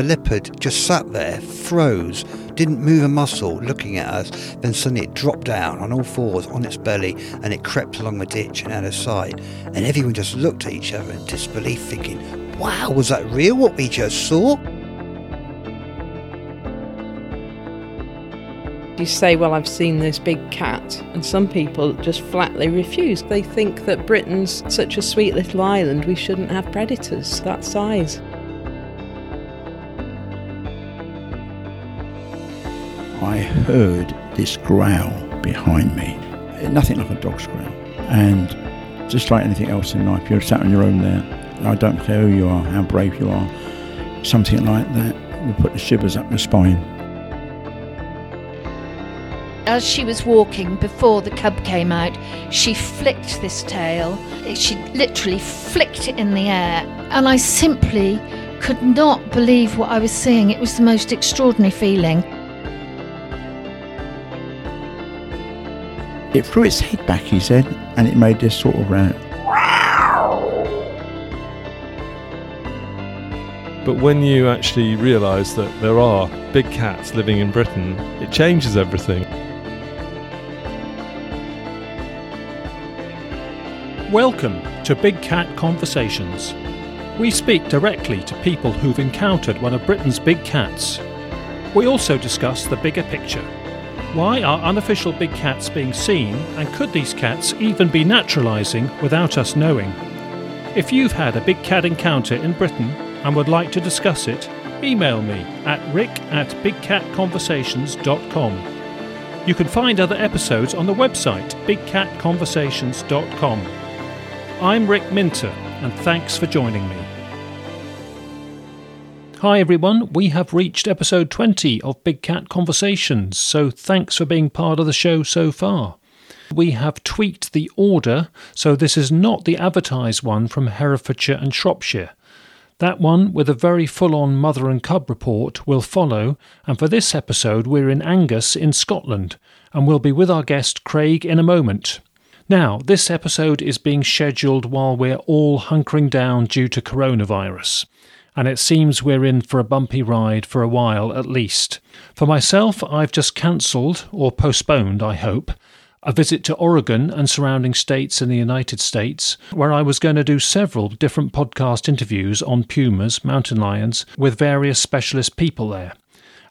The leopard just sat there, froze, didn't move a muscle, looking at us. Then suddenly it dropped down on all fours on its belly and it crept along the ditch and out of sight. And everyone just looked at each other in disbelief, thinking, wow, was that real what we just saw? You say, Well, I've seen this big cat, and some people just flatly refuse. They think that Britain's such a sweet little island, we shouldn't have predators that size. I heard this growl behind me, nothing like a dog's growl. And just like anything else in life, you're sat on your own there. I don't care who you are, how brave you are, something like that will put the shivers up your spine. As she was walking before the cub came out, she flicked this tail. She literally flicked it in the air. And I simply could not believe what I was seeing. It was the most extraordinary feeling. It threw its head back, he said, and it made this sort of round. But when you actually realise that there are big cats living in Britain, it changes everything. Welcome to Big Cat Conversations. We speak directly to people who've encountered one of Britain's big cats. We also discuss the bigger picture. Why are unofficial big cats being seen, and could these cats even be naturalising without us knowing? If you've had a big cat encounter in Britain and would like to discuss it, email me at rick at bigcatconversations.com. You can find other episodes on the website bigcatconversations.com. I'm Rick Minter, and thanks for joining me. Hi everyone, we have reached episode 20 of Big Cat Conversations, so thanks for being part of the show so far. We have tweaked the order, so this is not the advertised one from Herefordshire and Shropshire. That one, with a very full on mother and cub report, will follow, and for this episode, we're in Angus in Scotland, and we'll be with our guest Craig in a moment. Now, this episode is being scheduled while we're all hunkering down due to coronavirus, and it seems we're in for a bumpy ride for a while at least. For myself, I've just cancelled, or postponed, I hope, a visit to Oregon and surrounding states in the United States, where I was going to do several different podcast interviews on pumas, mountain lions, with various specialist people there.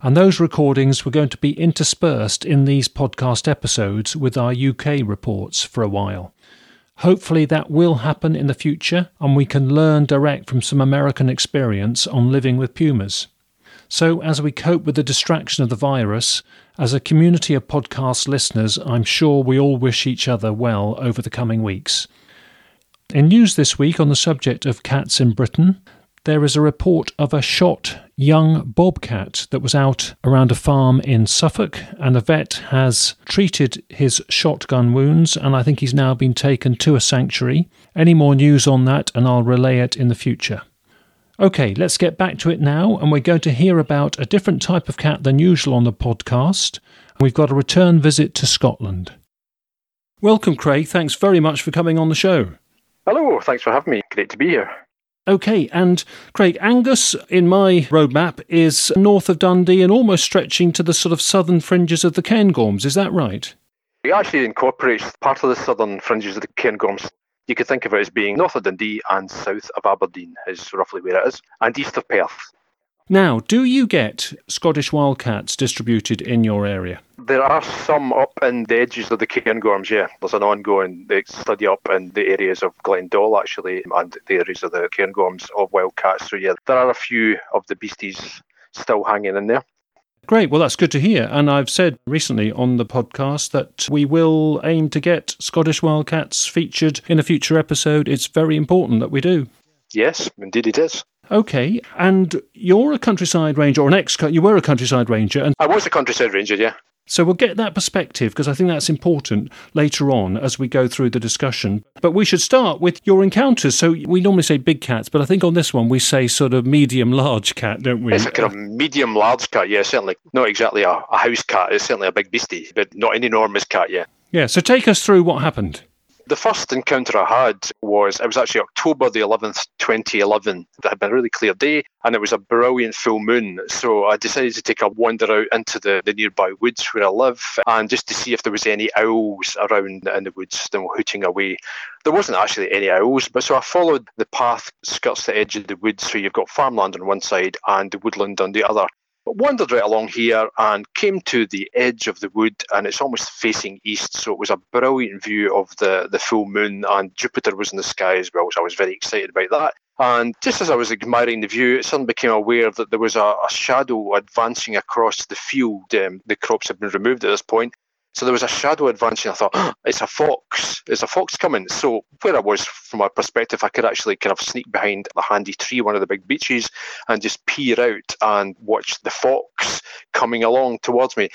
And those recordings were going to be interspersed in these podcast episodes with our UK reports for a while. Hopefully, that will happen in the future, and we can learn direct from some American experience on living with pumas. So, as we cope with the distraction of the virus, as a community of podcast listeners, I'm sure we all wish each other well over the coming weeks. In news this week on the subject of cats in Britain, there is a report of a shot young bobcat that was out around a farm in Suffolk, and a vet has treated his shotgun wounds, and I think he's now been taken to a sanctuary. Any more news on that, and I'll relay it in the future. Okay, let's get back to it now, and we're going to hear about a different type of cat than usual on the podcast. We've got a return visit to Scotland. Welcome, Craig. Thanks very much for coming on the show. Hello, thanks for having me. Great to be here. Okay, and Craig, Angus in my roadmap is north of Dundee and almost stretching to the sort of southern fringes of the Cairngorms. Is that right? It actually incorporates part of the southern fringes of the Cairngorms. You could think of it as being north of Dundee and south of Aberdeen, is roughly where it is, and east of Perth. Now, do you get Scottish wildcats distributed in your area? There are some up in the edges of the Cairngorms, yeah. There's an ongoing study up in the areas of Glen Doll, actually, and the areas of the Cairngorms of wildcats. So, yeah, there are a few of the beasties still hanging in there. Great. Well, that's good to hear. And I've said recently on the podcast that we will aim to get Scottish wildcats featured in a future episode. It's very important that we do. Yes, indeed it is. Okay, and you're a countryside ranger, or an ex. You were a countryside ranger, and I was a countryside ranger, yeah. So we'll get that perspective because I think that's important later on as we go through the discussion. But we should start with your encounters. So we normally say big cats, but I think on this one we say sort of medium large cat, don't we? It's a kind of medium large cat, yeah, certainly. Not exactly a, a house cat, it's certainly a big beastie, but not an enormous cat, yeah. Yeah, so take us through what happened. The first encounter I had was it was actually October the 11th, 2011. It had been a really clear day and it was a brilliant full moon. So I decided to take a wander out into the, the nearby woods where I live and just to see if there was any owls around in the woods and hooting away. There wasn't actually any owls, but so I followed the path skirts the edge of the woods. So you've got farmland on one side and the woodland on the other wandered right along here and came to the edge of the wood and it's almost facing east so it was a brilliant view of the, the full moon and jupiter was in the sky as well so i was very excited about that. And just as i was admiring the view it suddenly became aware that there was a, a shadow advancing across the field um, the crops had been removed at this point so there was a shadow advancing. I thought, oh, it's a fox. It's a fox coming. So where I was, from my perspective, I could actually kind of sneak behind a handy tree, one of the big beeches, and just peer out and watch the fox coming along towards me.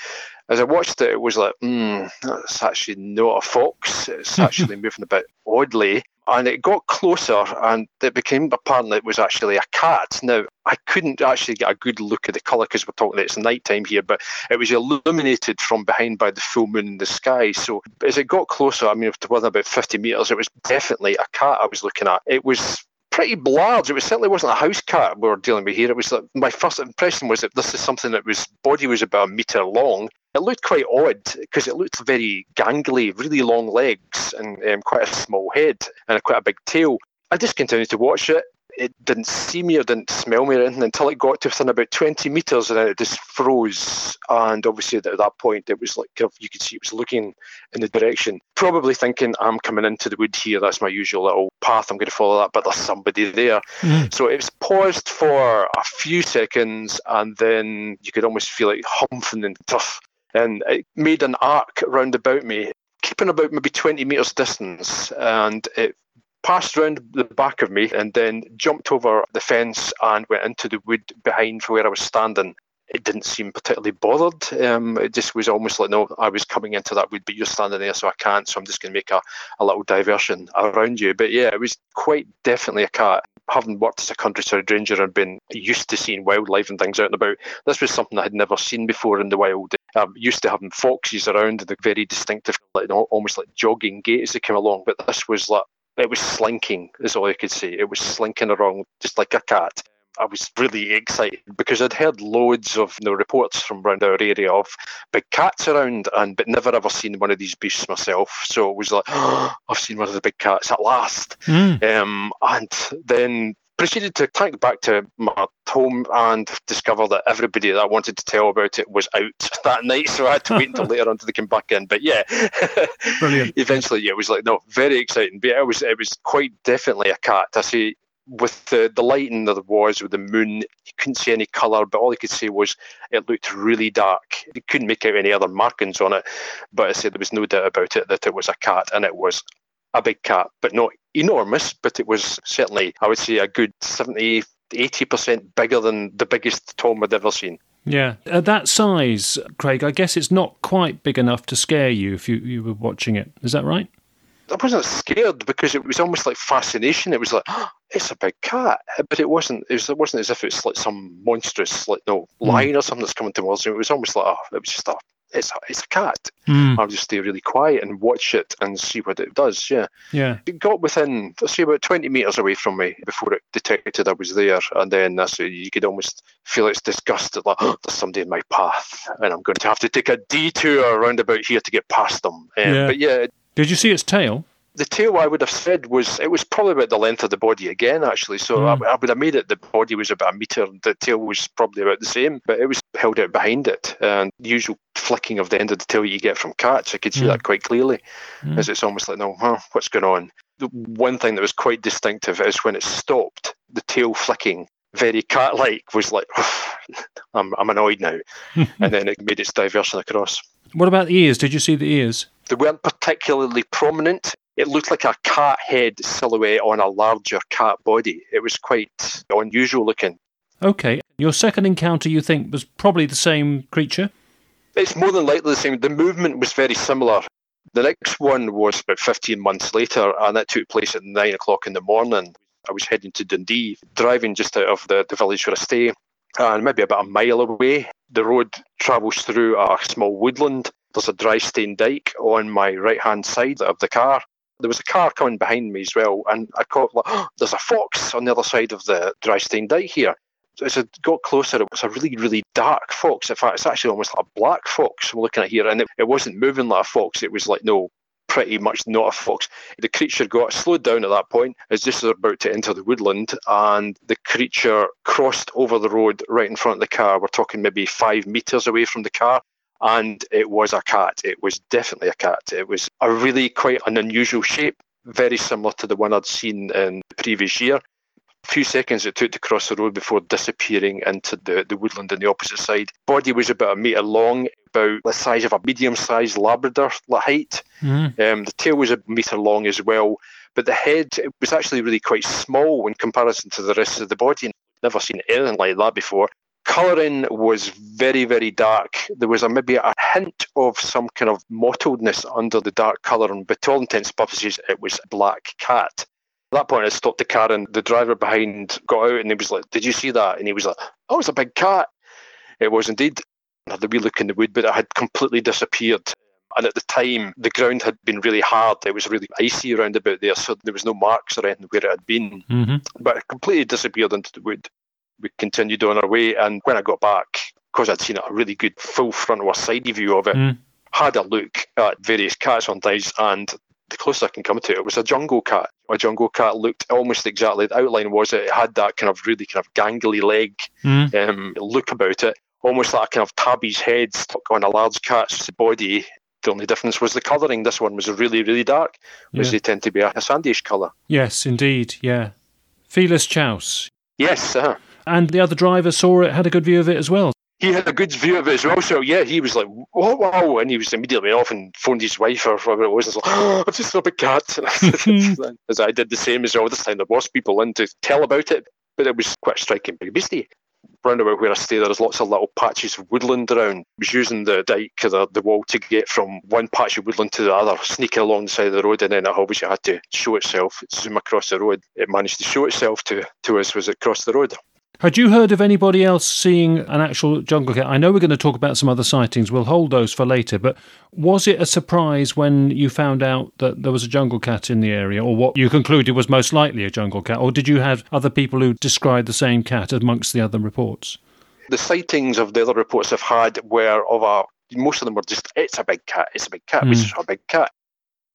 As I watched it, it was like, hmm, that's actually not a fox. It's actually moving a bit oddly and it got closer and it became apparent that it was actually a cat. Now, I couldn't actually get a good look at the colour because we're talking that it's night time here, but it was illuminated from behind by the full moon in the sky. So as it got closer, I mean, to within about 50 metres, it was definitely a cat I was looking at. It was pretty large. It was certainly wasn't a house cat we were dealing with here. It was like, my first impression was that this is something that was body was about a metre long it looked quite odd because it looked very gangly, really long legs and um, quite a small head and a, quite a big tail. I just continued to watch it. It didn't see me or didn't smell me or anything until it got to within about 20 metres and then it just froze. And obviously, at that point, it was like you could see it was looking in the direction, probably thinking, I'm coming into the wood here. That's my usual little path. I'm going to follow that, but there's somebody there. Mm. So it was paused for a few seconds and then you could almost feel it humping and tough and it made an arc round about me, keeping about maybe 20 metres distance, and it passed round the back of me and then jumped over the fence and went into the wood behind where I was standing. It didn't seem particularly bothered. Um, it just was almost like, no, I was coming into that wood, but you're standing there, so I can't. So I'm just going to make a, a little diversion around you. But yeah, it was quite definitely a cat having worked as a countryside ranger and been used to seeing wildlife and things out and about, this was something I had never seen before in the wild. I'm used to having foxes around and the very distinctive, like, almost like jogging gait as they came along, but this was like it was slinking, is all I could say. It was slinking around just like a cat. I was really excited because I'd heard loads of you know, reports from around our area of big cats around, and but never ever seen one of these beasts myself. So it was like, oh, I've seen one of the big cats at last. Mm. Um, and then proceeded to tank back to my home and discover that everybody that I wanted to tell about it was out that night. So I had to wait until later on to come back in. But yeah, brilliant. Eventually, yeah, it was like no, very exciting. But it was it was quite definitely a cat. I see with the, the lighting that there was with the moon, you couldn't see any colour, but all you could see was it looked really dark. You couldn't make out any other markings on it, but I said there was no doubt about it that it was a cat, and it was a big cat, but not enormous, but it was certainly, I would say, a good 70, 80% bigger than the biggest tom I'd ever seen. Yeah, at that size, Craig, I guess it's not quite big enough to scare you if you, you were watching it. Is that right? I wasn't scared because it was almost like fascination. It was like, oh, it's a big cat, but it wasn't. It, was, it wasn't as if it's like some monstrous, like no hmm. lion or something that's coming towards you. It was almost like, oh, it was just a, it's a, it's a cat. Mm. I'll just stay really quiet and watch it and see what it does. Yeah, yeah. It got within, say, about twenty meters away from me before it detected I was there, and then that's you could almost feel its disgust. Like, oh, there's somebody in my path, and I'm going to have to take a detour around about here to get past them. Um, yeah. But yeah, did you see its tail? The tail, I would have said, was it was probably about the length of the body again, actually. So mm. I, I, would have made it the body was about a meter, the tail was probably about the same, but it was held out behind it. And the usual flicking of the end of the tail you get from cats, I could see mm. that quite clearly, mm. as it's almost like, no, huh, what's going on? The one thing that was quite distinctive is when it stopped, the tail flicking very cat-like was like, I'm, I'm annoyed now, and then it made its diversion across. What about the ears? Did you see the ears? They weren't particularly prominent. It looked like a cat head silhouette on a larger cat body. It was quite unusual looking. Okay. Your second encounter, you think, was probably the same creature? It's more than likely the same. The movement was very similar. The next one was about 15 months later, and that took place at 9 o'clock in the morning. I was heading to Dundee, driving just out of the, the village where I stay, and maybe about a mile away. The road travels through a small woodland. There's a dry stone dyke on my right hand side of the car. There was a car coming behind me as well, and I caught like, oh, there's a fox on the other side of the drystane dyke here. So as I got closer, it was a really, really dark fox. In fact, it's actually almost like a black fox I'm looking at here, and it, it wasn't moving like a fox. It was like no, pretty much not a fox. The creature got slowed down at that point as this was about to enter the woodland, and the creature crossed over the road right in front of the car. We're talking maybe five meters away from the car. And it was a cat. It was definitely a cat. It was a really quite an unusual shape, very similar to the one I'd seen in the previous year A few seconds it took to cross the road before disappearing into the, the woodland on the opposite side. Body was about a metre long, about the size of a medium sized Labrador height. Mm-hmm. Um, the tail was a metre long as well, but the head it was actually really quite small in comparison to the rest of the body. Never seen anything like that before. Colouring was very, very dark. There was a, maybe a hint of some kind of mottledness under the dark colouring, but to all intents and purposes, it was a black cat. At that point, I stopped the car and the driver behind got out and he was like, Did you see that? And he was like, Oh, it's a big cat. It was indeed. I had a wee look in the wood, but it had completely disappeared. And at the time, the ground had been really hard. It was really icy around about there, so there was no marks or anything where it had been. Mm-hmm. But it completely disappeared into the wood. We continued on our way, and when I got back, because I'd seen a really good full front or side view of it, mm. had a look at various cats on dice, and the closest I can come to it was a jungle cat. A jungle cat looked almost exactly. The outline was it, it had that kind of really kind of gangly leg mm. um, look about it, almost like a kind of tabby's head stuck on a large cat's body. The only difference was the colouring. This one was really, really dark, whereas yeah. they tend to be a, a sandyish colour. Yes, indeed. Yeah. Felis chaus. Yes. Uh-huh. And the other driver saw it, had a good view of it as well he had a good view of it as well. So yeah, he was like, "Wow, wow!" and he was immediately off and phoned his wife or whatever it was. And was like, oh, "I've just saw a big cat." as I did the same as well. This time there was people in to tell about it, but it was quite striking beastie. Round about where I stay, there's lots of little patches of woodland around. I was using the dike, the, the wall, to get from one patch of woodland to the other, sneaking along the side of the road, and then it obviously had to show itself, zoom across the road. It managed to show itself to, to us as it crossed the road. Had you heard of anybody else seeing an actual jungle cat? I know we're going to talk about some other sightings. We'll hold those for later. But was it a surprise when you found out that there was a jungle cat in the area, or what you concluded was most likely a jungle cat? Or did you have other people who described the same cat amongst the other reports? The sightings of the other reports I've had were of a most of them were just it's a big cat, it's a big cat, mm. it's a big cat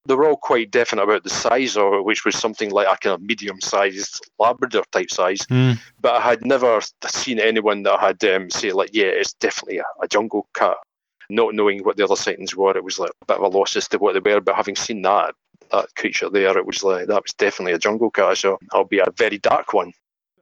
they were all quite definite about the size of it, which was something like a kind of medium sized Labrador type size. Mm. But I had never seen anyone that had um, say, like, yeah, it's definitely a, a, jungle cat. Not knowing what the other sightings were, it was like a bit of a loss as to what they were. But having seen that, that creature there, it was like, that was definitely a jungle cat. So I'll be a very dark one.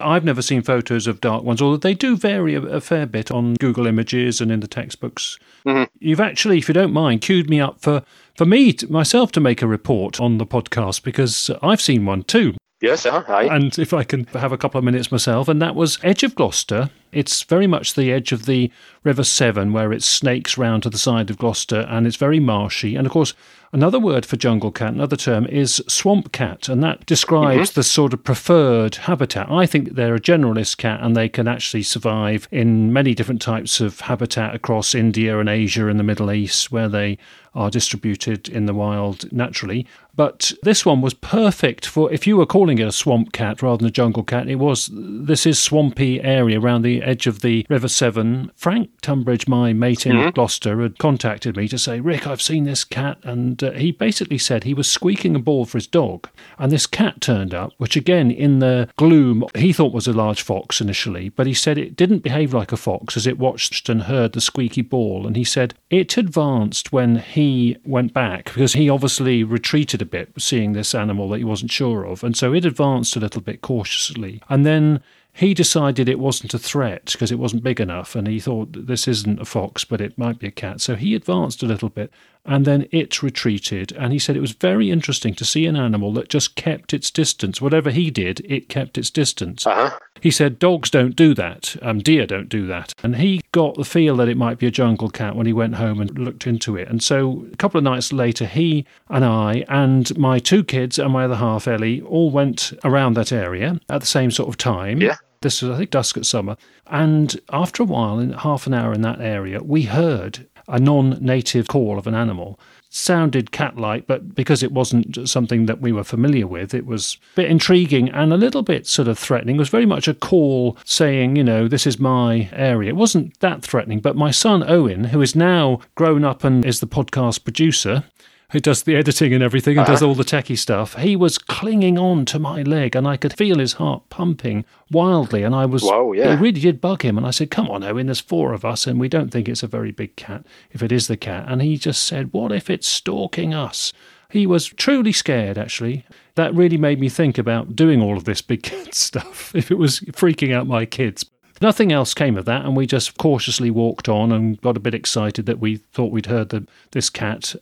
I've never seen photos of dark ones, although they do vary a, a fair bit on Google Images and in the textbooks. Mm-hmm. You've actually, if you don't mind, queued me up for, for me, myself, to make a report on the podcast because I've seen one too. Yes, uh, And if I can have a couple of minutes myself, and that was Edge of Gloucester. It's very much the edge of the River Severn, where it snakes round to the side of Gloucester, and it's very marshy. And of course, Another word for jungle cat, another term, is swamp cat, and that describes mm-hmm. the sort of preferred habitat. I think they're a generalist cat and they can actually survive in many different types of habitat across India and Asia and the Middle East, where they are distributed in the wild naturally. But this one was perfect for if you were calling it a swamp cat rather than a jungle cat. It was this is swampy area around the edge of the River Severn. Frank Tunbridge, my mate in mm-hmm. Gloucester, had contacted me to say, Rick, I've seen this cat, and uh, he basically said he was squeaking a ball for his dog, and this cat turned up, which again in the gloom he thought was a large fox initially, but he said it didn't behave like a fox as it watched and heard the squeaky ball, and he said it advanced when he went back because he obviously retreated a bit, seeing this animal that he wasn't sure of. And so it advanced a little bit cautiously. And then he decided it wasn't a threat because it wasn't big enough, and he thought this isn't a fox, but it might be a cat. So he advanced a little bit, and then it retreated. And he said it was very interesting to see an animal that just kept its distance. Whatever he did, it kept its distance. Uh-huh. He said dogs don't do that, um, deer don't do that. And he got the feel that it might be a jungle cat when he went home and looked into it. And so a couple of nights later, he and I and my two kids and my other half, Ellie, all went around that area at the same sort of time. Yeah. This was, I think, dusk at summer. And after a while, in half an hour in that area, we heard a non native call of an animal. Sounded cat like, but because it wasn't something that we were familiar with, it was a bit intriguing and a little bit sort of threatening. It was very much a call saying, you know, this is my area. It wasn't that threatening, but my son Owen, who is now grown up and is the podcast producer, who does the editing and everything and does ah. all the techie stuff, he was clinging on to my leg and I could feel his heart pumping wildly. And I was, Wow, yeah. it really did bug him. And I said, Come on, Owen, there's four of us and we don't think it's a very big cat if it is the cat. And he just said, What if it's stalking us? He was truly scared, actually. That really made me think about doing all of this big cat stuff if it was freaking out my kids. Nothing else came of that, and we just cautiously walked on and got a bit excited that we thought we'd heard the, this cat.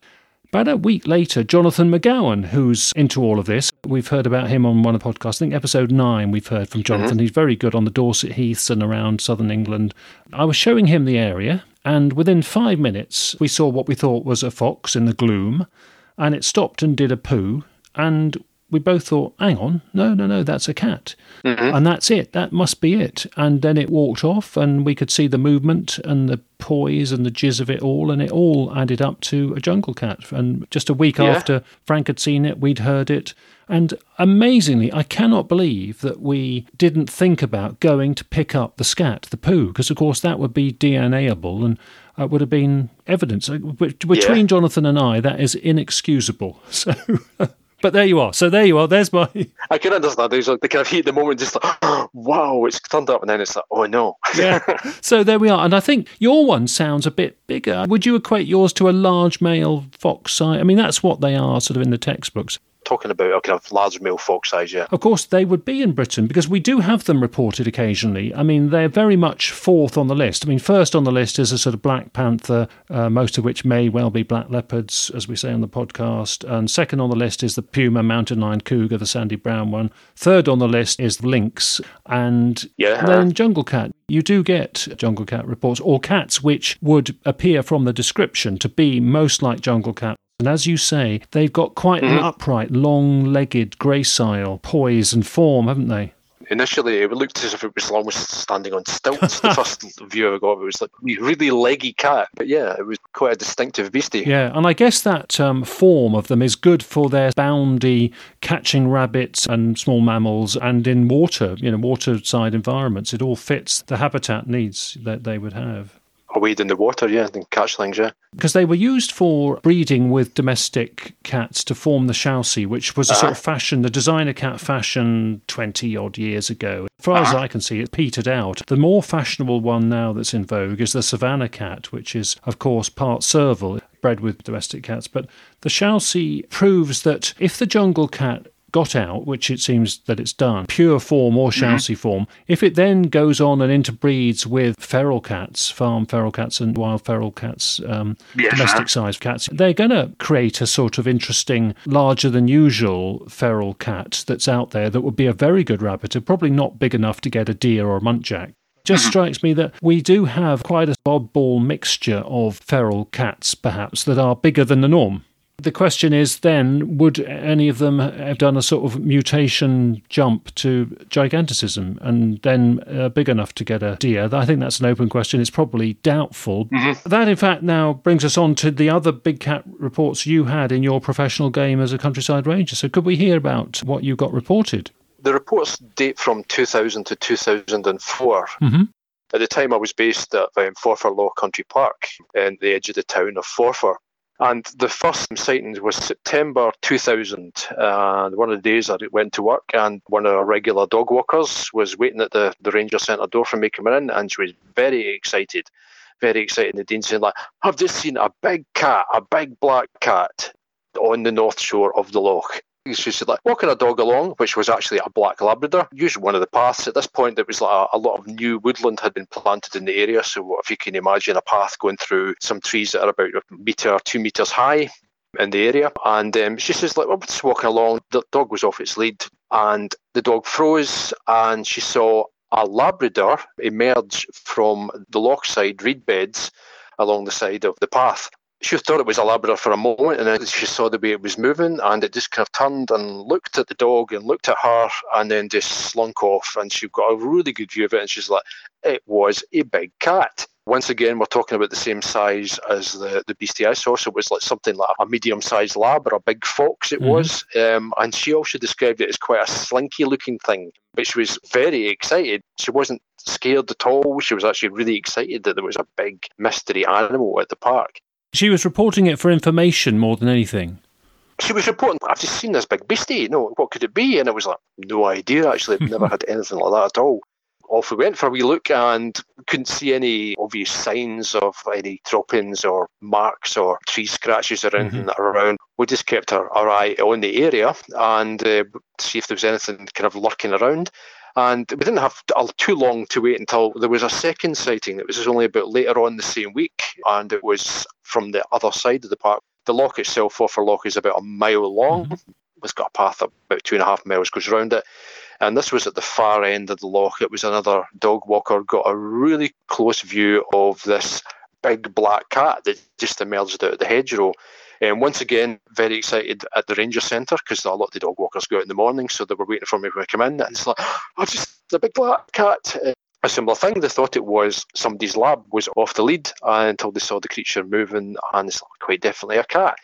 About a week later, Jonathan McGowan, who's into all of this, we've heard about him on one of the podcasts. I think episode nine, we've heard from Jonathan. Mm-hmm. He's very good on the Dorset Heaths and around southern England. I was showing him the area, and within five minutes, we saw what we thought was a fox in the gloom, and it stopped and did a poo, and we both thought, hang on, no, no, no, that's a cat. And that's it. That must be it. And then it walked off, and we could see the movement and the poise and the jizz of it all, and it all added up to a jungle cat. And just a week Yeah. after Frank had seen it, we'd heard it. And amazingly, I cannot believe that we didn't think about going to pick up the scat, the poo, because of course that would be DNAable and uh, would have been evidence. Uh, bet- Between Jonathan and I, that is inexcusable. So. But there you are. So there you are. There's my. I can understand. That. There's like the kind of heat at the moment, just like, wow, it's turned up, and then it's like, oh no. Yeah. so there we are. And I think your one sounds a bit bigger. Would you equate yours to a large male fox size? I mean, that's what they are sort of in the textbooks. Talking about a kind of large male fox size, yeah. Of course, they would be in Britain because we do have them reported occasionally. I mean, they're very much fourth on the list. I mean, first on the list is a sort of black panther, uh, most of which may well be black leopards, as we say on the podcast. And second on the list is the puma, mountain lion, cougar, the sandy brown one. Third on the list is lynx, and Yeah. then jungle cat. You do get jungle cat reports, or cats which would appear from the description to be most like jungle cat. And as you say, they've got quite an upright, long legged, gracile poise and form, haven't they? Initially, it looked as if it was almost standing on stilts. the first view I got of it was like a really leggy cat. But yeah, it was quite a distinctive beastie. Yeah, and I guess that um, form of them is good for their boundy catching rabbits and small mammals and in water, you know, waterside environments. It all fits the habitat needs that they would have. Away in the water, yeah, and catch things, yeah. because they were used for breeding with domestic cats to form the Chausie, which was a uh-huh. sort of fashion, the designer cat fashion 20 odd years ago. As far as uh-huh. I can see, it petered out. The more fashionable one now that's in vogue is the Savannah cat, which is, of course, part serval, bred with domestic cats. But the Chausie proves that if the jungle cat got out, which it seems that it's done, pure form or mm-hmm. Chausie form, if it then goes on and interbreeds with feral cats, farm feral cats and wild feral cats, um, domestic uh-huh. sized cats, they're going to create a sort of interesting, larger than usual feral cat that's out there that would be a very good rabbiter, probably not big enough to get a deer or a muntjac. Just mm-hmm. strikes me that we do have quite a oddball mixture of feral cats, perhaps, that are bigger than the norm. The question is then, would any of them have done a sort of mutation jump to giganticism and then uh, big enough to get a deer? I think that's an open question. It's probably doubtful. That, in fact, now brings us on to the other big cat reports you had in your professional game as a countryside ranger. So, could we hear about what you got reported? The reports date from 2000 to 2004. Mhm. At the time, I was based at um, Forfar Loch Country Park in the edge of the town of Forfar. And the first sighting was September 2000. And one of the days I went to work, and one of our regular dog walkers was waiting at the, the ranger centre door for me coming in, and she was very excited. Very excited. The Dean saying, like, I've just seen a big cat, a big black cat on the north shore of the loch. She said, like, walking a dog along, which was actually a black Labrador, using one of the paths. At this point, there was like a, a lot of new woodland had been planted in the area. So, if you can imagine a path going through some trees that are about a metre, or two metres high in the area. And um, she says, like, well, just walking along, the dog was off its lead, and the dog froze, and she saw a Labrador emerge from the loch side reed beds along the side of the path She thought it was a Labrador for a moment, and then she saw the way it was moving, and it just kind of turned and looked at the dog and looked at her, and then just slunk off. And she got a really good view of it, and she's like, "It was a big cat." Once again, we're talking about the same size as the, the beastie I saw, so it was like something like a medium sized lab or a big fox, it Mhm. was. Um, and she also described it as quite a slinky looking thing, but she was very excited. She wasn't scared at all. She was actually really excited that there was a big mystery animal at the park. She was reporting it for information more than anything. She was reporting, I've just seen this big beastie. No, what could it be? And I was like, no idea, actually. I've never had anything like that at all. Off we went for a wee look and couldn't see any obvious signs of any droppings or marks or tree scratches or anything around. We just kept our, our eye on the area and uh, to see if there was anything kind of lurking around. And we didn't have too long to wait until there was a second sighting. It was only about later on the same week, and it was from the other side of the park. The lock itself, Forfar Loch, is about a mile long. Mm-hmm. It's got a path of about two and a half miles goes around it. And this was at the far end of the lock. It was another dog walker got a really close view of this big black cat that just emerged out of the hedgerow. And once again, very excited at the ranger centre because a lot of the dog walkers go out in the morning, so they were waiting for me to come in. And it's like, oh, just the big black cat. Uh, A similar thing, they thought it was somebody's lab was off the lead until they saw the creature moving, and it's quite definitely a cat.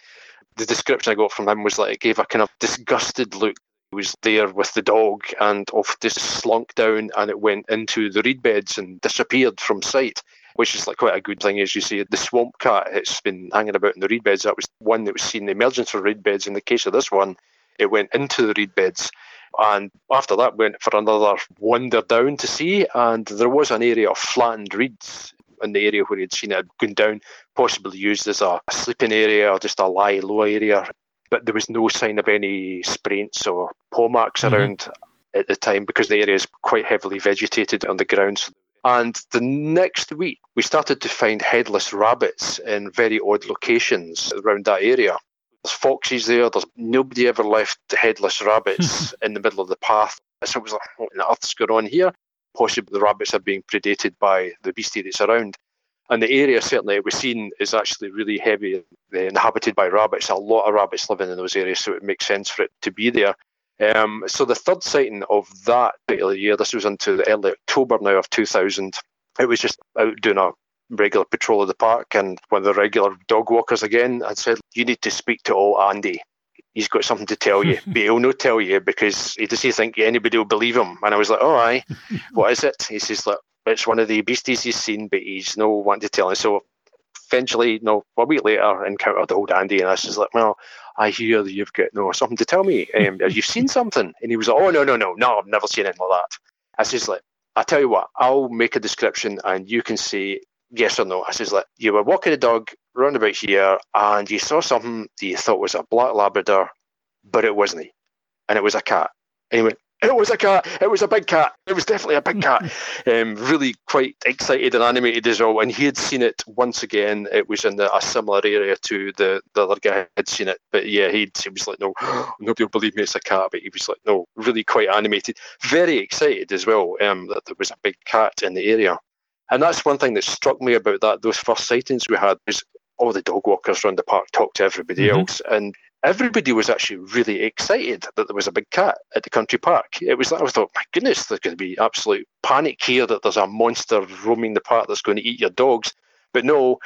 The description I got from him was like it gave a kind of disgusted look. Was there with the dog and off just slunk down and it went into the reed beds and disappeared from sight which is like quite a good thing, as you see, The swamp cat, it's been hanging about in the reed beds. That was one that was seen the emergence from reed beds. In the case of this one, it went into the reed beds. And after that, went for another wander down to sea, And there was an area of flattened reeds in the area where he'd seen it going down, possibly used as a sleeping area or just a lie low area. But there was no sign of any spraints or paw marks Mhm. around at the time because the area is quite heavily vegetated on the grounds. And the next week, we started to find headless rabbits in very odd locations around that area. There's foxes there. There's nobody ever left headless rabbits in the middle of the path. So it was like, what on earth's going on here? Possibly the rabbits are being predated by the beastie that's around. And the area certainly it was seen is actually really heavy uh, inhabited by rabbits. A lot of rabbits living in those areas, so it makes sense for it to be there. Um, so the third sighting of that particular year, this was into the early October now of 2000. It was just out doing a regular patrol of the park, and one of the regular dog walkers again had said, "You need to speak to old Andy. He's got something to tell you, but he'll not tell you because he doesn't think anybody will believe him." And I was like, "Oh, aye, what is it?" He says, "Look, it's one of the beasties he's seen, but he's no one to tell." And so eventually, you no, a week later, I encountered old Andy, and I was just like, "Well." I hear that you've got no something to tell me. Um, have you seen something? And he was like, "Oh no, no, no, no! I've never seen anything like that." I says, "Like, I tell you what, I'll make a description, and you can say yes or no." I says, "Like, you were walking a dog round about here, and you saw something that you thought was a black Labrador, but it wasn't, and it was a cat." And he went, "It was a cat. It was a big cat. It was definitely a big cat." um, really quite excited and animated as well. And he had seen it once again. It was in the, a similar area to the, the other guy had seen it. But yeah, he he was like, no, nobody will believe me it's a cat. But he was like, no, really quite animated, very excited as well um, that there was a big cat in the area. And that's one thing that struck me about that those first sightings we had was all the dog walkers around the park talked to everybody Mhm. else and everybody was actually really excited that there was a big cat at the country park. It was like I thought, my goodness, there's going to be absolute panic here that there's a monster roaming the park that's going to eat your dogs. But no,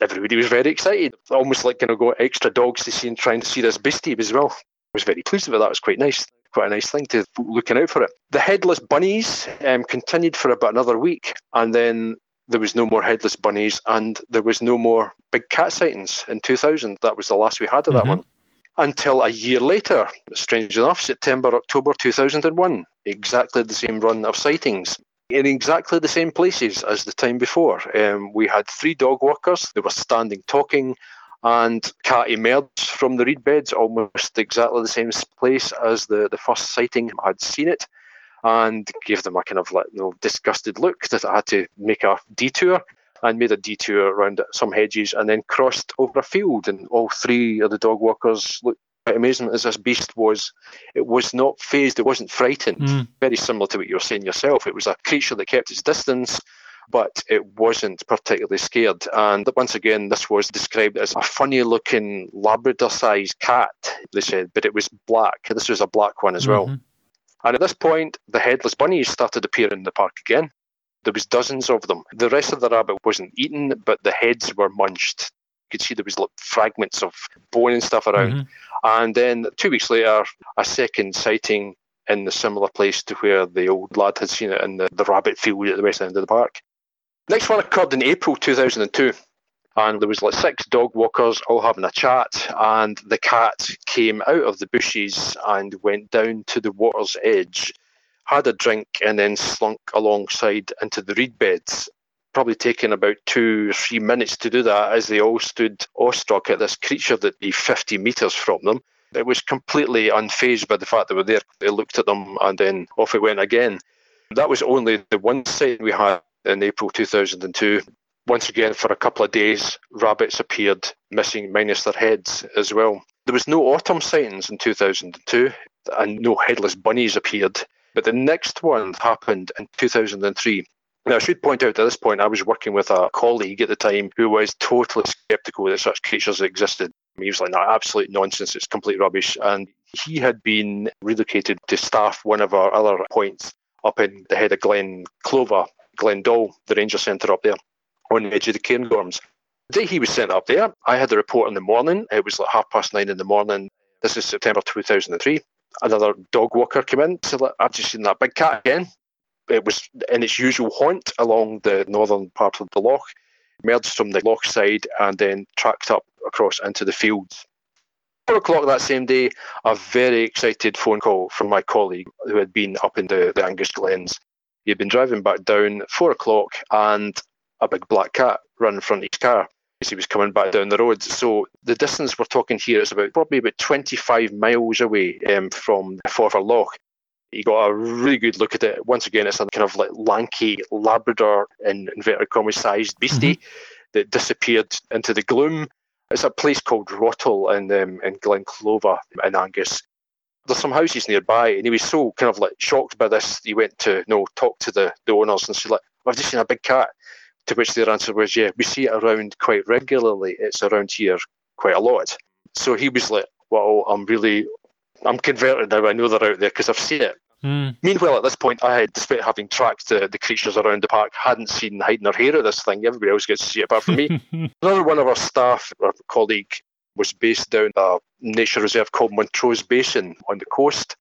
everybody was very excited, almost like going to go extra dogs to see and trying to see this beastie as well. I was very pleased with that. It was quite nice. Quite a nice thing to looking out for it. The headless bunnies um, continued for about another week, and then there was no more headless bunnies, and there was no more big cat sightings in 2000. That was the last we had of that Mhm. one until a year later, strange enough, September, October 2001, exactly the same run of sightings in exactly the same places as the time before. Um, we had three dog walkers, they were standing talking, and cat emerged from the reed beds almost exactly the same place as the, the first sighting had seen it. And gave them a kind of like you know, disgusted look that I had to make a detour and made a detour around some hedges and then crossed over a field. And all three of the dog walkers looked quite amazing as this beast was. It was not phased, it wasn't frightened. Mm. Very similar to what you were saying yourself. It was a creature that kept its distance but it wasn't particularly scared. And once again, this was described as a funny looking Labrador sized cat, they said, but it was black. This was a black one as well. Mhm. And at this point, the headless bunnies started appearing in the park again. There was dozens of them. The rest of the rabbit wasn't eaten, but the heads were munched. You could see there was like fragments of bone and stuff around. Mhm. And then two weeks later, a second sighting in the similar place to where the old lad had seen it in the, the rabbit field at the west end of the park. Next one occurred in April 2002. And there was like six dog walkers all having a chat, and the cat came out of the bushes and went down to the water's edge, had a drink, and then slunk alongside into the reed beds. Probably taking about two or three minutes to do that as they all stood awestruck at this creature that be 50 metres from them. It was completely unfazed by the fact they were there. They looked at them and then off it went again. That was only the one sighting we had in April 2002. Once again, for a couple of days, rabbits appeared missing, minus their heads as well. There was no autumn sightings in 2002, and no headless bunnies appeared. But the next one happened in 2003. Now, I should point out at this point, I was working with a colleague at the time who was totally sceptical that such creatures existed. He was like, no, absolute nonsense, it's complete rubbish. And he had been relocated to staff one of our other points up in the head of Glen Clova, Glendall, the ranger centre up there on the edge of the Cairngorms. The day he was sent up there, I had the report in the morning. It was like half past nine in the morning. This is September 2003. Another dog walker came in. So I've just seen that big cat again. It was in its usual haunt along the northern part of the loch, emerged from the loch side and then tracked up across into the fields. Four o'clock that same day, a very excited phone call from my colleague who had been up in the, the Angus Glens. He had been driving back down four o'clock and a big black cat ran in front of his car as he was coming back down the road. So the distance we're talking here is about probably about 25 miles away um, from Forfar Loch. He got a really good look at it. Once again, it's a kind of like lanky Labrador in inverted commas sized beastie that disappeared into the gloom. It's a place called Rottal in um, in Glen Clova in Angus. There's some houses nearby, and he was so kind of like shocked by this. He went to you know talk to the, the owners and said like, "I've just seen a big cat." To which their answer was, "Yeah, we see it around quite regularly. It's around here quite a lot." So he was like, "Well, I'm really, I'm converted now. I know they're out there because I've seen it." Mm. Meanwhile, at this point, I had, despite having tracked the, the creatures around the park, hadn't seen hiding or hair of this thing. Everybody else gets to see it apart from me. Another one of our staff, our colleague, was based down a nature reserve called Montrose Basin on the coast.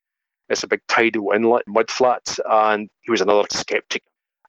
It's a big tidal inlet, mud flats, and he was another skeptic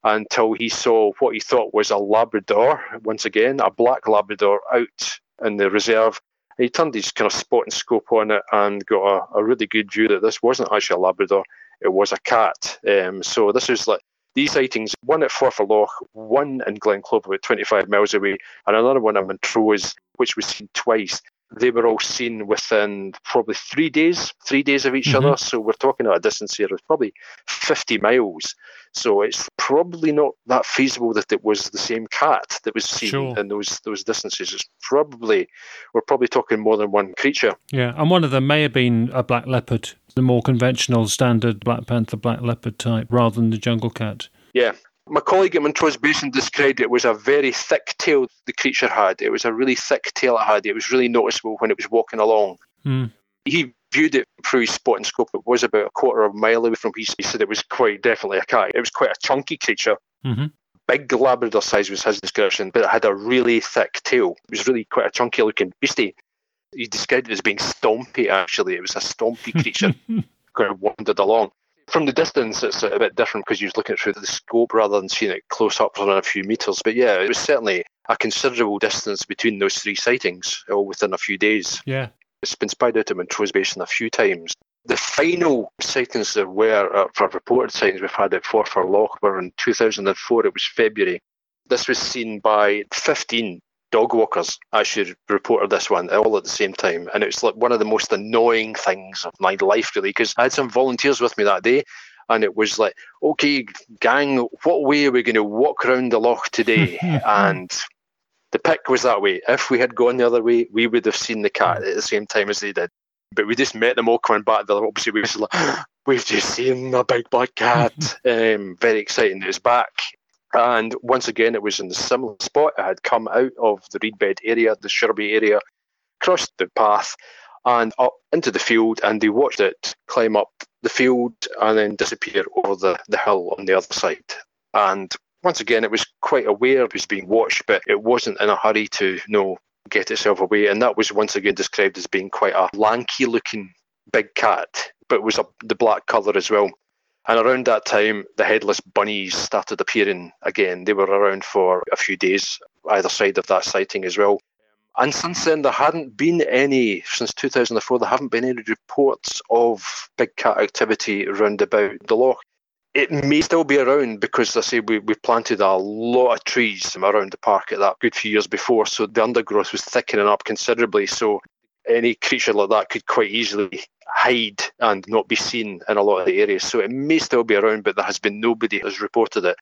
until he saw what he thought was a Labrador, once again, a black Labrador out in the reserve. He turned his kind of spotting scope on it and got a, a really good view that this wasn't actually a Labrador, it was a cat. Um, so this is like these sightings, one at Forfar Loch, one in Glen Clova, about 25 miles away, and another one at Montrose, which was seen twice. They were all seen within probably three days, three days of each Mhm. other. So we're talking about a distance here of probably 50 miles. So it's probably not that feasible that it was the same cat that was seen Sure. in those those distances. It's probably we're probably talking more than one creature. Yeah, and one of them may have been a black leopard, the more conventional standard Black Panther, black leopard type, rather than the jungle cat. Yeah. My colleague at Montrose Basin described it was a very thick tail the creature had. It was a really thick tail it had. It was really noticeable when it was walking along. Mm. He viewed it through his spotting scope. It was about a quarter of a mile away from his. He said it was quite definitely a cat. It was quite a chunky creature. Mhm. Big Labrador size was his description, but it had a really thick tail. It was really quite a chunky looking beastie. He described it as being stompy, actually. It was a stompy creature kind of wandered along. From the distance, it's a bit different because you're looking through the scope rather than seeing it close up from a few metres. But yeah, it was certainly a considerable distance between those three sightings, all within a few days. Yeah. It's been spied out at Montrose Basin a few times. The final sightings there were, uh, for reported sightings we've had at Forfar Loch, were in 2004. It was February. This was seen by 15 dog walkers actually reported this one all at the same time. And it's like one of the most annoying things of my life, really, because I had some volunteers with me that day. And it was like, okay, gang, what way are we going to walk around the loch today? and the pick was that way. If we had gone the other way, we would have seen the cat at the same time as they did. But we just met them all coming back the opposite way. It was like, we've just seen a big black cat. um, very exciting. It was back. And once again, it was in the similar spot. It had come out of the reedbed area, the shrubby area, crossed the path and up into the field, and they watched it climb up the field and then disappear over the, the hill on the other side. And once again, it was quite aware it was being watched, but it wasn't in a hurry to you know, get itself away. And that was once again described as being quite a lanky looking big cat, but was a, the black colour as well. And around that time, the headless bunnies started appearing again. They were around for a few days, either side of that sighting as well. And since then, there hadn't been any, since 2004, there haven't been any reports of big cat activity around about the loch. It may still be around because, I say, we, we planted a lot of trees around the park at that good few years before, so the undergrowth was thickening up considerably. So any creature like that could quite easily hide and not be seen in a lot of the areas. So it may still be around, but there has been nobody has reported it.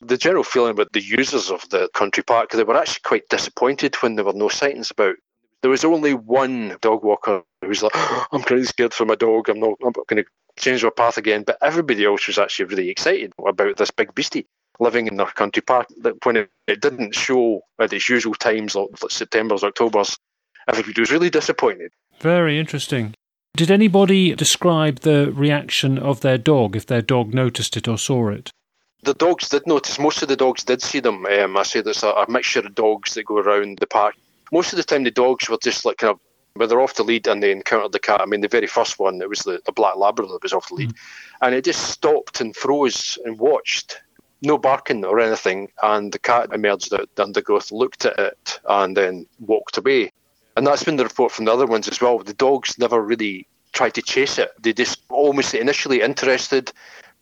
The general feeling about the users of the country park, they were actually quite disappointed when there were no sightings about. There was only one dog walker who was like, oh, I'm really scared for my dog. I'm not, I'm not going to change my path again. But everybody else was actually really excited about this big beastie living in their country park. That when it, it didn't show at its usual times, like September's, October's, everybody was really disappointed. Very interesting. Did anybody describe the reaction of their dog if their dog noticed it or saw it? The dogs did notice. Most of the dogs did see them. Um, I say there's a, a, mixture of dogs that go around the park. Most of the time, the dogs were just like kind of, when they're off the lead and they encountered the cat. I mean, the very first one, it was the, the black Labrador that was off the lead. Mm. And it just stopped and froze and watched. No barking or anything. And the cat emerged out the undergrowth, looked at it, and then walked away. And that's been the report from the other ones as well. The dogs never really tried to chase it. They just almost initially interested,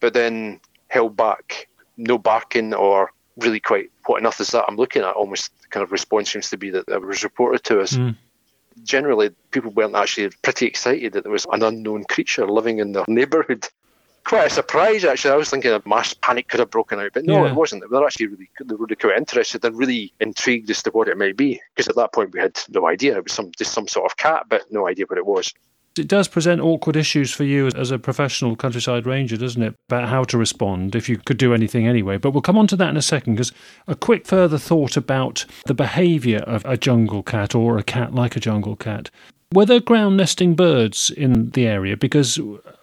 but then held back. No barking or really quite what on earth is that I'm looking at? Almost kind of response seems to be that it was reported to us. Mm. Generally, people weren't actually pretty excited that there was an unknown creature living in their neighbourhood. Quite a surprise, actually. I was thinking a mass panic could have broken out, but no, yeah. it wasn't. They were actually really, they were really quite interested and really intrigued as to what it might be. Because at that point, we had no idea. It was some just some sort of cat, but no idea what it was. It does present awkward issues for you as a professional countryside ranger, doesn't it? About how to respond if you could do anything anyway. But we'll come on to that in a second because a quick further thought about the behaviour of a jungle cat or a cat like a jungle cat. Were there ground nesting birds in the area? Because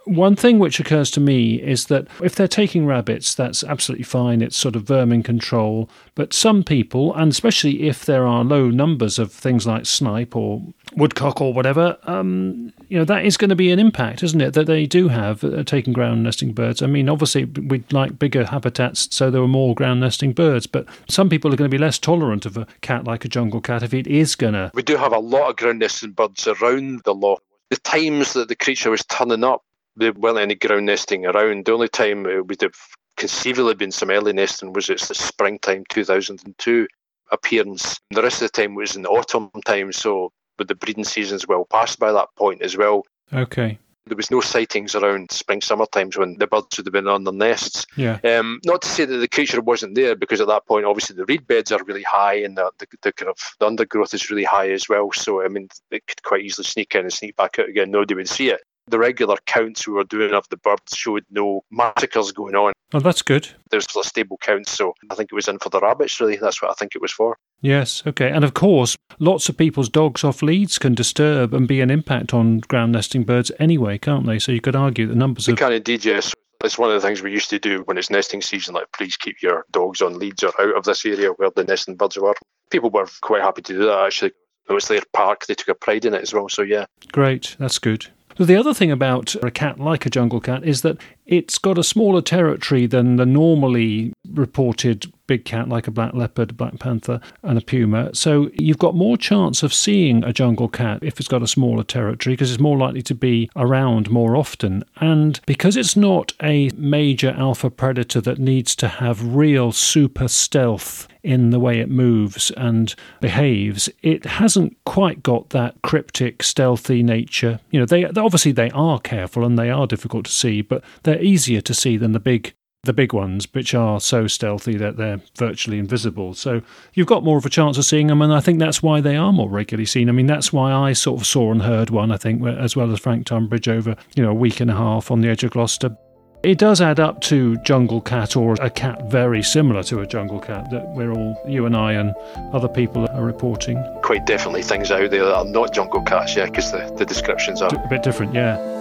one thing which occurs to me is that if they're taking rabbits, that's absolutely fine. It's sort of vermin control. But some people, and especially if there are low numbers of things like snipe or woodcock or whatever, um, you know, that is going to be an impact, isn't it? That they do have uh, taking ground nesting birds. I mean, obviously, we'd like bigger habitats so there are more ground nesting birds, but some people are going to be less tolerant of a cat like a jungle cat if it is going to. We do have a lot of ground nesting birds around the loch. The times that the creature was turning up there weren't any ground nesting around. The only time it would have conceivably been some early nesting was its the springtime 2002 appearance. The rest of the time was in the autumn time, so with the breeding seasons well past by that point as well. Okay. There was no sightings around spring summer times when the birds would have been on their nests. Yeah. Um, not to say that the creature wasn't there, because at that point, obviously, the reed beds are really high and the, the, the kind of the undergrowth is really high as well. So I mean, it could quite easily sneak in and sneak back out again. Nobody would see it the regular counts we were doing of the birds showed no massacres going on. Oh, that's good. There's a stable count, so I think it was in for the rabbits, really. That's what I think it was for. Yes, okay. And of course, lots of people's dogs off leads can disturb and be an impact on ground nesting birds anyway, can't they? So you could argue the numbers they of. can indeed, yes. It's one of the things we used to do when it's nesting season, like please keep your dogs on leads or out of this area where the nesting birds were. People were quite happy to do that, actually. It was their park, they took a pride in it as well, so yeah. Great, that's good. The other thing about a cat like a jungle cat is that it's got a smaller territory than the normally reported big cat like a black leopard, black panther, and a puma. So you've got more chance of seeing a jungle cat if it's got a smaller territory because it's more likely to be around more often. And because it's not a major alpha predator that needs to have real super stealth in the way it moves and behaves, it hasn't quite got that cryptic, stealthy nature. You know, they obviously they are careful and they are difficult to see, but they're they're easier to see than the big the big ones, which are so stealthy that they're virtually invisible. So you've got more of a chance of seeing them, and I think that's why they are more regularly seen. I mean, that's why I sort of saw and heard one, I think, as well as Frank Tunbridge over, you know, a week and a half on the edge of Gloucester. It does add up to jungle cat or a cat very similar to a jungle cat that we're all, you and I and other people are reporting. Quite definitely things out there that are not jungle cats, yeah, because the, the descriptions are. A bit different, yeah.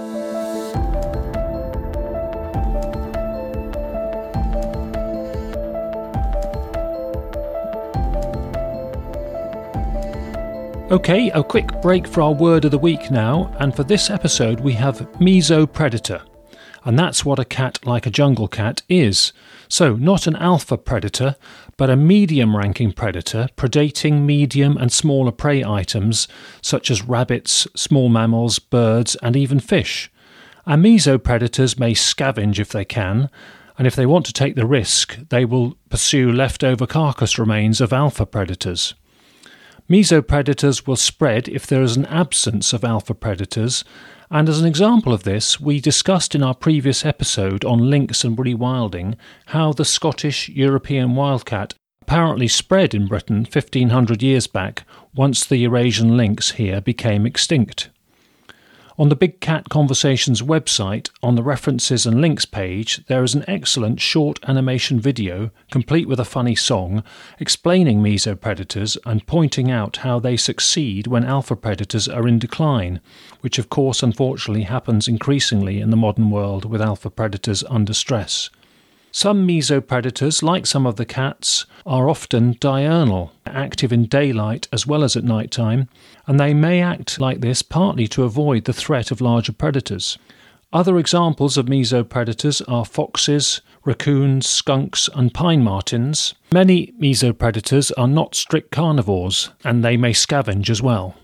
Okay, a quick break for our word of the week now, and for this episode we have mesopredator. And that's what a cat like a jungle cat is. So, not an alpha predator, but a medium ranking predator predating medium and smaller prey items such as rabbits, small mammals, birds, and even fish. And mesopredators may scavenge if they can, and if they want to take the risk, they will pursue leftover carcass remains of alpha predators. Mesopredators will spread if there is an absence of alpha predators, and as an example of this, we discussed in our previous episode on lynx and rewilding how the Scottish European wildcat apparently spread in Britain 1500 years back once the Eurasian lynx here became extinct. On the Big Cat Conversations website, on the References and Links page, there is an excellent short animation video, complete with a funny song, explaining mesopredators and pointing out how they succeed when alpha predators are in decline, which of course unfortunately happens increasingly in the modern world with alpha predators under stress. Some mesopredators, like some of the cats, are often diurnal, active in daylight as well as at night time, and they may act like this partly to avoid the threat of larger predators. Other examples of mesopredators are foxes, raccoons, skunks, and pine martens. Many mesopredators are not strict carnivores, and they may scavenge as well.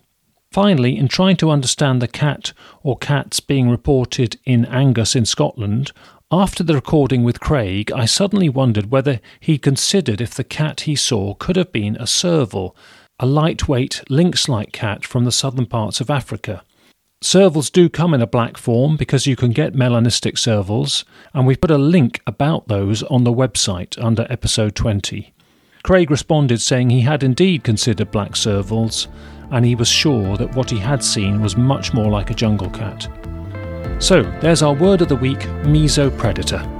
Finally, in trying to understand the cat or cats being reported in Angus in Scotland, after the recording with Craig, I suddenly wondered whether he considered if the cat he saw could have been a serval, a lightweight lynx like cat from the southern parts of Africa. Servals do come in a black form because you can get melanistic servals, and we put a link about those on the website under episode 20. Craig responded saying he had indeed considered black servals, and he was sure that what he had seen was much more like a jungle cat. So, there's our word of the week mesopredator.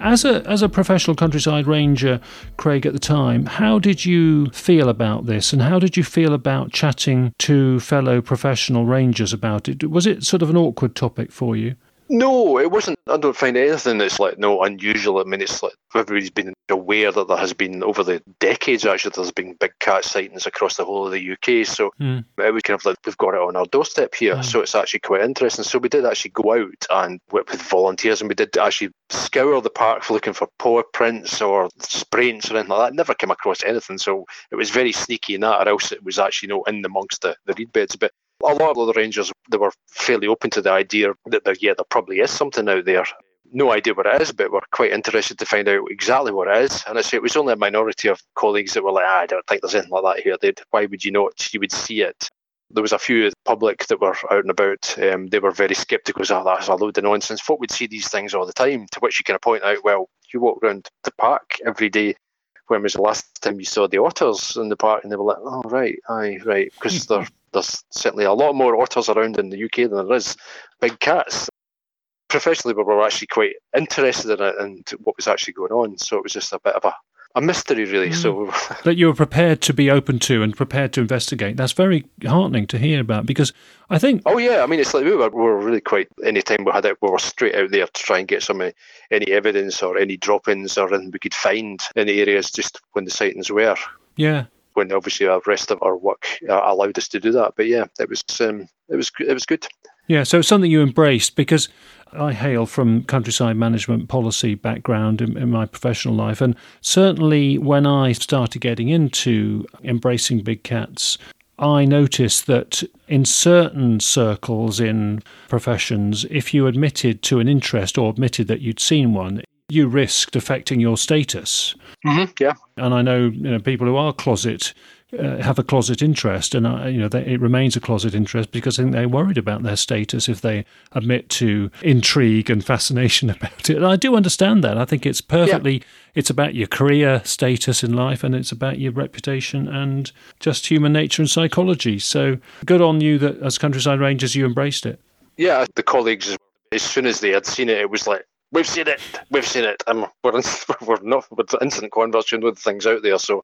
As a as a professional countryside ranger, Craig, at the time, how did you feel about this, and how did you feel about chatting to fellow professional rangers about it? Was it sort of an awkward topic for you? No, it wasn't. I don't find anything that's like no unusual. I mean, it's like everybody's been aware that there has been over the decades actually there's been big cat sightings across the whole of the UK. So Mm. it was kind of like we've got it on our doorstep here. Mm. So it's actually quite interesting. So we did actually go out and work with volunteers, and we did actually scour the park for looking for paw prints or spraints or anything like that. Never came across anything. So it was very sneaky in that, or else it was actually you know in amongst the, the reed beds. But a lot of the rangers they were fairly open to the idea that there, yeah there probably is something out there. No idea what it is, but we're quite interested to find out exactly what it is. And I say it was only a minority of colleagues that were like, ah, I don't think there's anything like that here. They'd, why would you not? You would see it. There was a few public that were out and about. Um, they were very sceptical. Oh, that's a load of nonsense. Folk would see these things all the time. To which you can point out, well, you walk around the park every day. When was the last time you saw the otters in the park? And they were like, oh right, aye, right, because there, there's certainly a lot more otters around in the UK than there is big cats. Professionally, we were actually quite interested in it and what was actually going on. So it was just a bit of a, a mystery, really. So that you were prepared to be open to and prepared to investigate. That's very heartening to hear about because I think Oh yeah, I mean it's like we were, we were really quite. Any time we had it, we were straight out there to try and get some uh, any evidence or any drop-ins or anything we could find in the areas just when the sightings were. yeah, When obviously the rest of our work uh, allowed us to do that, but yeah, it was um, it was it was good. Yeah, so it's something you embraced because I hail from countryside management policy background in, in my professional life, and certainly when I started getting into embracing big cats, I noticed that in certain circles in professions, if you admitted to an interest or admitted that you'd seen one, you risked affecting your status. Mm-hmm. Yeah, And I know, you know people who are closet uh, have a closet interest, and uh, you know they, it remains a closet interest because I think they're worried about their status if they admit to intrigue and fascination about it. And I do understand that. I think it's perfectly. Yeah. It's about your career status in life, and it's about your reputation and just human nature and psychology. So good on you that as countryside rangers you embraced it. Yeah, the colleagues as soon as they had seen it, it was like we've seen it, we've seen it, and we're in, we're not with instant conversion with things out there. So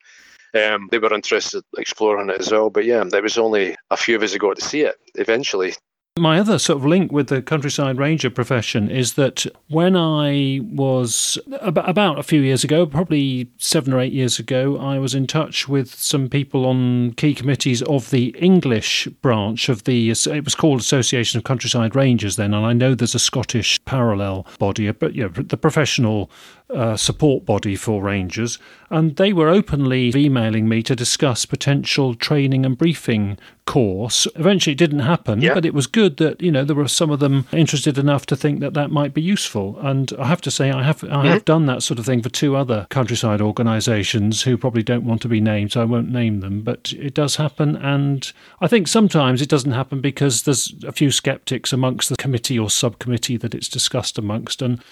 um, they were interested exploring it as well. But yeah, there was only a few of us who got to see it eventually. My other sort of link with the countryside ranger profession is that when I was about a few years ago, probably seven or eight years ago, I was in touch with some people on key committees of the English branch of the, it was called Association of Countryside Rangers then, and I know there's a Scottish parallel body, but you know, the professional uh, support body for rangers, and they were openly emailing me to discuss potential training and briefing course. Eventually, it didn't happen, yeah. but it was good that you know there were some of them interested enough to think that that might be useful. And I have to say, I have I mm-hmm. have done that sort of thing for two other countryside organisations who probably don't want to be named, so I won't name them. But it does happen, and I think sometimes it doesn't happen because there's a few sceptics amongst the committee or subcommittee that it's discussed amongst, and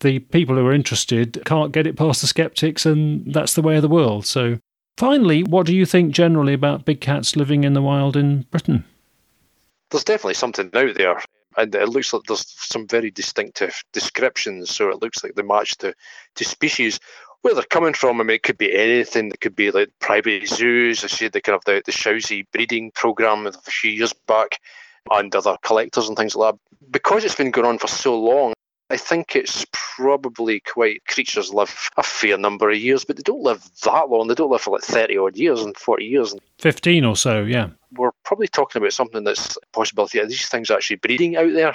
the people who are interested can't get it past the skeptics, and that's the way of the world. So, finally, what do you think generally about big cats living in the wild in Britain? There's definitely something out there, and it looks like there's some very distinctive descriptions. So it looks like they match to, to species. Where they're coming from, I mean, it could be anything. It could be like private zoos. I see the kind of the, the Chausie breeding program a few years back, and other collectors and things like that. Because it's been going on for so long, I think it's probably quite creatures live a fair number of years, but they don't live that long. They don't live for like thirty odd years and forty years. Fifteen or so, yeah. We're probably talking about something that's a possibility these things actually breeding out there.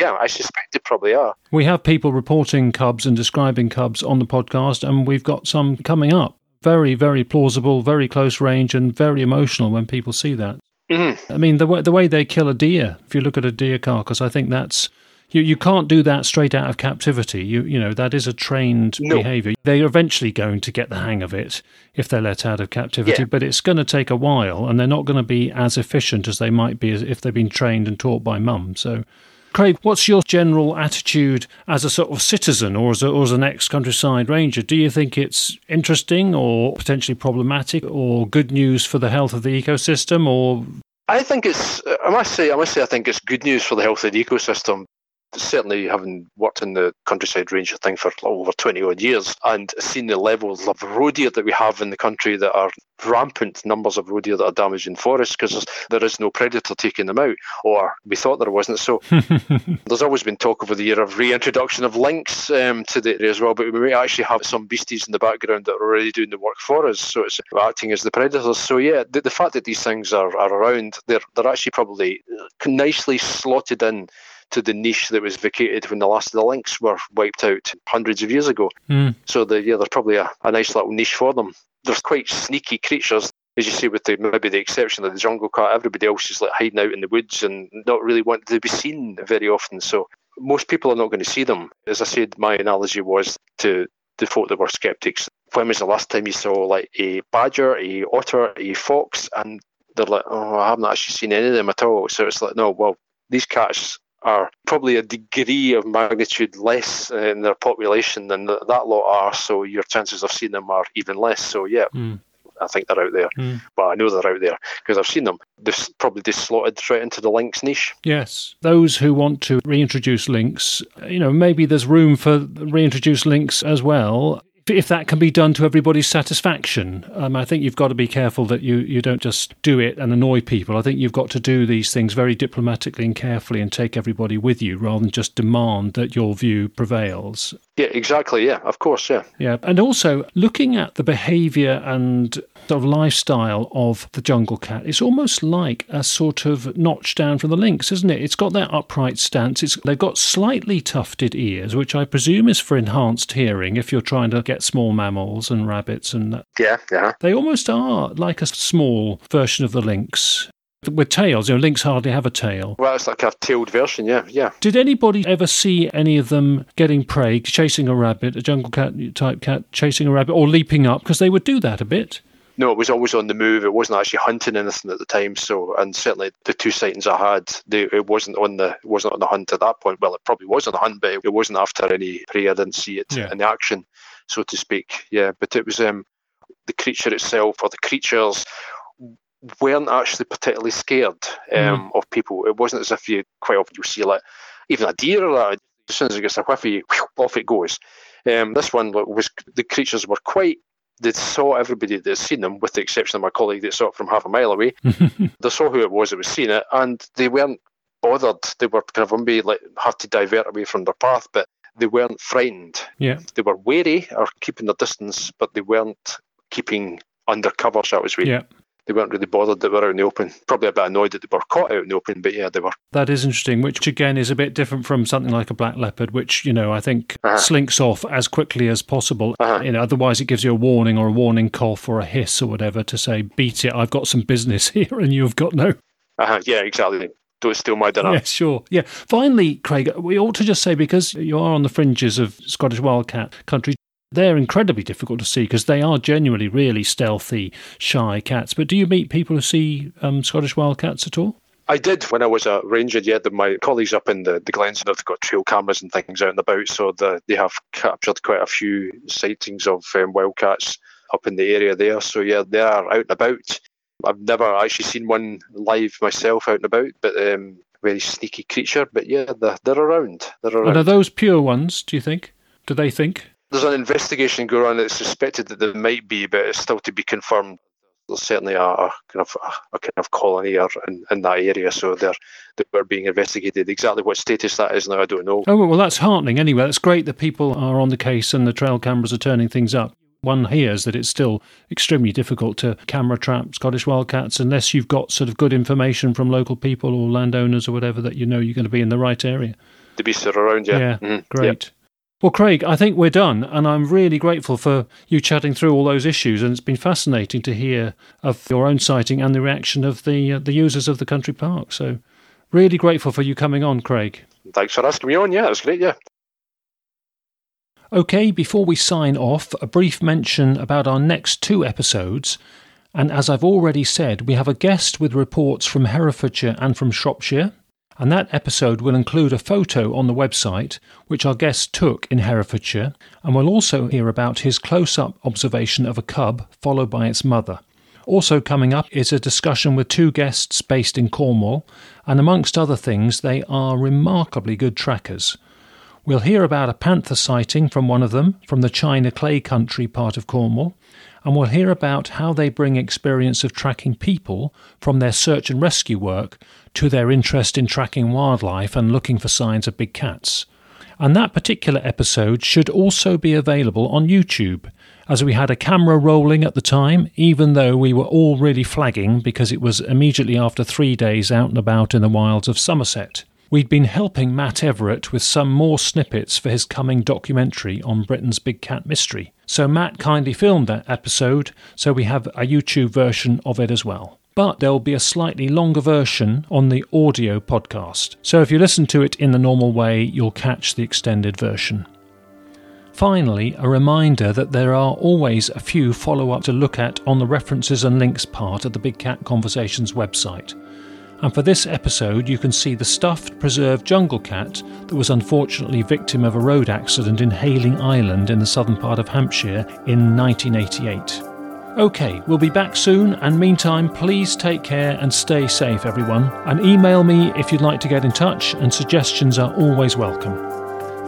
Yeah, I suspect they probably are. We have people reporting cubs and describing cubs on the podcast, and we've got some coming up. Very, very plausible, very close range, and very emotional when people see that. Mm-hmm. I mean, the way, the way they kill a deer, if you look at a deer carcass, I think that's you, you can't do that straight out of captivity. You you know that is a trained no. behavior. They're eventually going to get the hang of it if they're let out of captivity, yeah. but it's going to take a while, and they're not going to be as efficient as they might be if they've been trained and taught by mum. So. Craig, what's your general attitude as a sort of citizen or as, a, or as an ex countryside ranger? Do you think it's interesting or potentially problematic or good news for the health of the ecosystem or I think it's. I must say. I must say. I think it's good news for the health of the ecosystem certainly having worked in the countryside range, ranger thing for over 20 odd years and seen the levels of roe deer that we have in the country that are rampant numbers of roe deer that are damaging forests because there is no predator taking them out or we thought there wasn't. So there's always been talk over the year of reintroduction of lynx um, to the area as well but we may actually have some beasties in the background that are already doing the work for us so it's acting as the predators. So yeah the, the fact that these things are, are around they're, they're actually probably nicely slotted in to the niche that was vacated when the last of the lynx were wiped out hundreds of years ago. Mm. So the, yeah, there's probably a, a nice little niche for them. There's quite sneaky creatures as you say, with the maybe the exception of the jungle cat, everybody else is like hiding out in the woods and not really wanting to be seen very often. So most people are not going to see them. As I said, my analogy was to the folk that were skeptics. When was the last time you saw like a badger, a otter, a fox? And they're like, oh, I haven't actually seen any of them at all. So it's like, no, well, these cats are probably a degree of magnitude less in their population than that lot are, so your chances of seeing them are even less. So, yeah. Mm. I think they're out there, mm. but I know they're out there because I've seen them. They've probably just slotted straight into the lynx niche. Yes, those who want to reintroduce lynx, you know, maybe there's room for reintroduce lynx as well if that can be done to everybody's satisfaction. Um, I think you've got to be careful that you, you don't just do it and annoy people. I think you've got to do these things very diplomatically and carefully and take everybody with you rather than just demand that your view prevails. Yeah, exactly. Yeah, of course. Yeah. Yeah. And also looking at the behavior and of lifestyle of the jungle cat, it's almost like a sort of notch down from the lynx, isn't it? It's got that upright stance. It's, they've got slightly tufted ears, which I presume is for enhanced hearing if you're trying to get small mammals and rabbits and that. Yeah, yeah. They almost are like a small version of the lynx with tails. You know, lynx hardly have a tail. Well, it's like a tailed version, yeah, yeah. Did anybody ever see any of them getting prey, chasing a rabbit, a jungle cat type cat chasing a rabbit, or leaping up? Because they would do that a bit. No, it was always on the move. It wasn't actually hunting anything at the time. So, and certainly the two sightings I had, they, it wasn't on the it wasn't on the hunt at that point. Well, it probably was on the hunt, but it, it wasn't after any prey. I didn't see it Yeah. in the action, so to speak. Yeah, but it was um, the creature itself or the creatures weren't actually particularly scared um, of people. It wasn't as if you quite often you see like even a deer or that. As soon as it gets a whiffy, off it goes. Um, this one was the creatures were quite. They saw everybody that had seen them, with the exception of my colleague that saw it from half a mile away. they saw who it was that was seeing it, and they weren't bothered. They were kind of maybe like had to divert away from their path, but they weren't frightened. Yeah. They were wary or keeping their distance, but they weren't keeping under cover, shall we say. Yeah. They weren't really bothered that they were out in the open. Probably a bit annoyed that they were caught out in the open, but yeah, they were. That is interesting, which again is a bit different from something like a black leopard, which, you know, I think Uh-huh. slinks off as quickly as possible. Uh-huh. You know, otherwise it gives you a warning or a warning cough or a hiss or whatever to say, beat it, I've got some business here and you've got no. Uh-huh, yeah, exactly. Don't steal my dinner. Yeah, sure. Yeah. Finally, Craig, we ought to just say because you are on the fringes of Scottish wildcat country, they're incredibly difficult to see because they are genuinely really stealthy, shy cats. But do you meet people who see um, Scottish wildcats at all? I did when I was a ranger. Yeah, the, my colleagues up in the, the Glens have got trail cameras and things out and about, so the, they have captured quite a few sightings of um, wildcats up in the area there. So yeah, they are out and about. I've never actually seen one live myself out and about, but um, very sneaky creature. But yeah, they're, they're around. They're around. And are those pure ones, do you think? Do they think? There's an investigation going on. It's suspected that there might be, but it's still to be confirmed. There's certainly a, a kind of a, kind of colony or in, in that area, so they're they're being investigated. Exactly what status that is now, I don't know. Oh, well, that's heartening anyway. That's great that people are on the case and the trail cameras are turning things up. One hears that it's still extremely difficult to camera trap Scottish wildcats unless you've got sort of good information from local people or landowners or whatever that you know you're going to be in the right area. The beasts are around, yeah. Yeah, Mhm, great. Well, Craig, I think we're done, and I'm really grateful for you chatting through all those issues. And it's been fascinating to hear of your own sighting and the reaction of the uh, the users of the country park. So, really grateful for you coming on, Craig. Thanks for asking me on. Yeah, that's great. Yeah. Okay, before we sign off, a brief mention about our next two episodes. And as I've already said, we have a guest with reports from Herefordshire and from Shropshire. And that episode will include a photo on the website, which our guest took in Herefordshire. And we'll also hear about his close up observation of a cub, followed by its mother. Also, coming up is a discussion with two guests based in Cornwall, and amongst other things, they are remarkably good trackers. We'll hear about a panther sighting from one of them from the China Clay Country part of Cornwall, and we'll hear about how they bring experience of tracking people from their search and rescue work to their interest in tracking wildlife and looking for signs of big cats. And that particular episode should also be available on YouTube, as we had a camera rolling at the time, even though we were all really flagging because it was immediately after three days out and about in the wilds of Somerset. We'd been helping Matt Everett with some more snippets for his coming documentary on Britain's Big Cat Mystery. So Matt kindly filmed that episode, so we have a YouTube version of it as well. But there will be a slightly longer version on the audio podcast. So if you listen to it in the normal way, you'll catch the extended version. Finally, a reminder that there are always a few follow up to look at on the references and links part of the Big Cat Conversations website. And for this episode, you can see the stuffed preserved jungle cat that was unfortunately victim of a road accident in Hayling Island in the southern part of Hampshire in 1988. Okay, we'll be back soon, and meantime, please take care and stay safe, everyone. And email me if you'd like to get in touch, and suggestions are always welcome.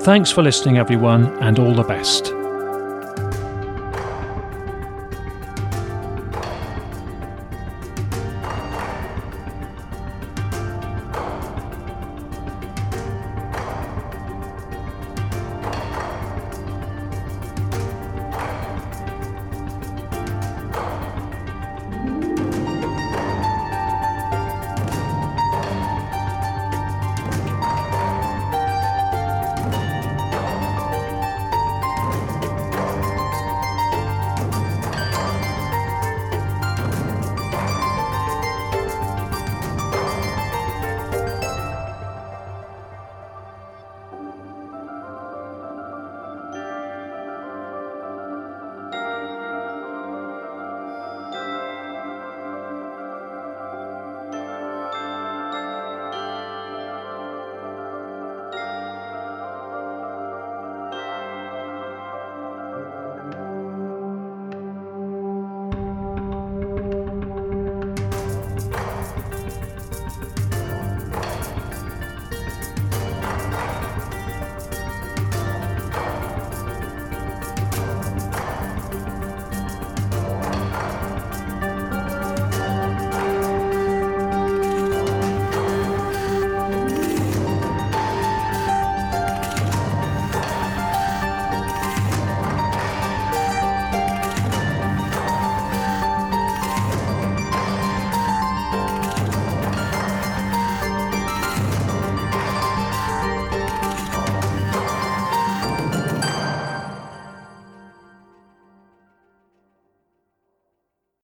Thanks for listening, everyone, and all the best.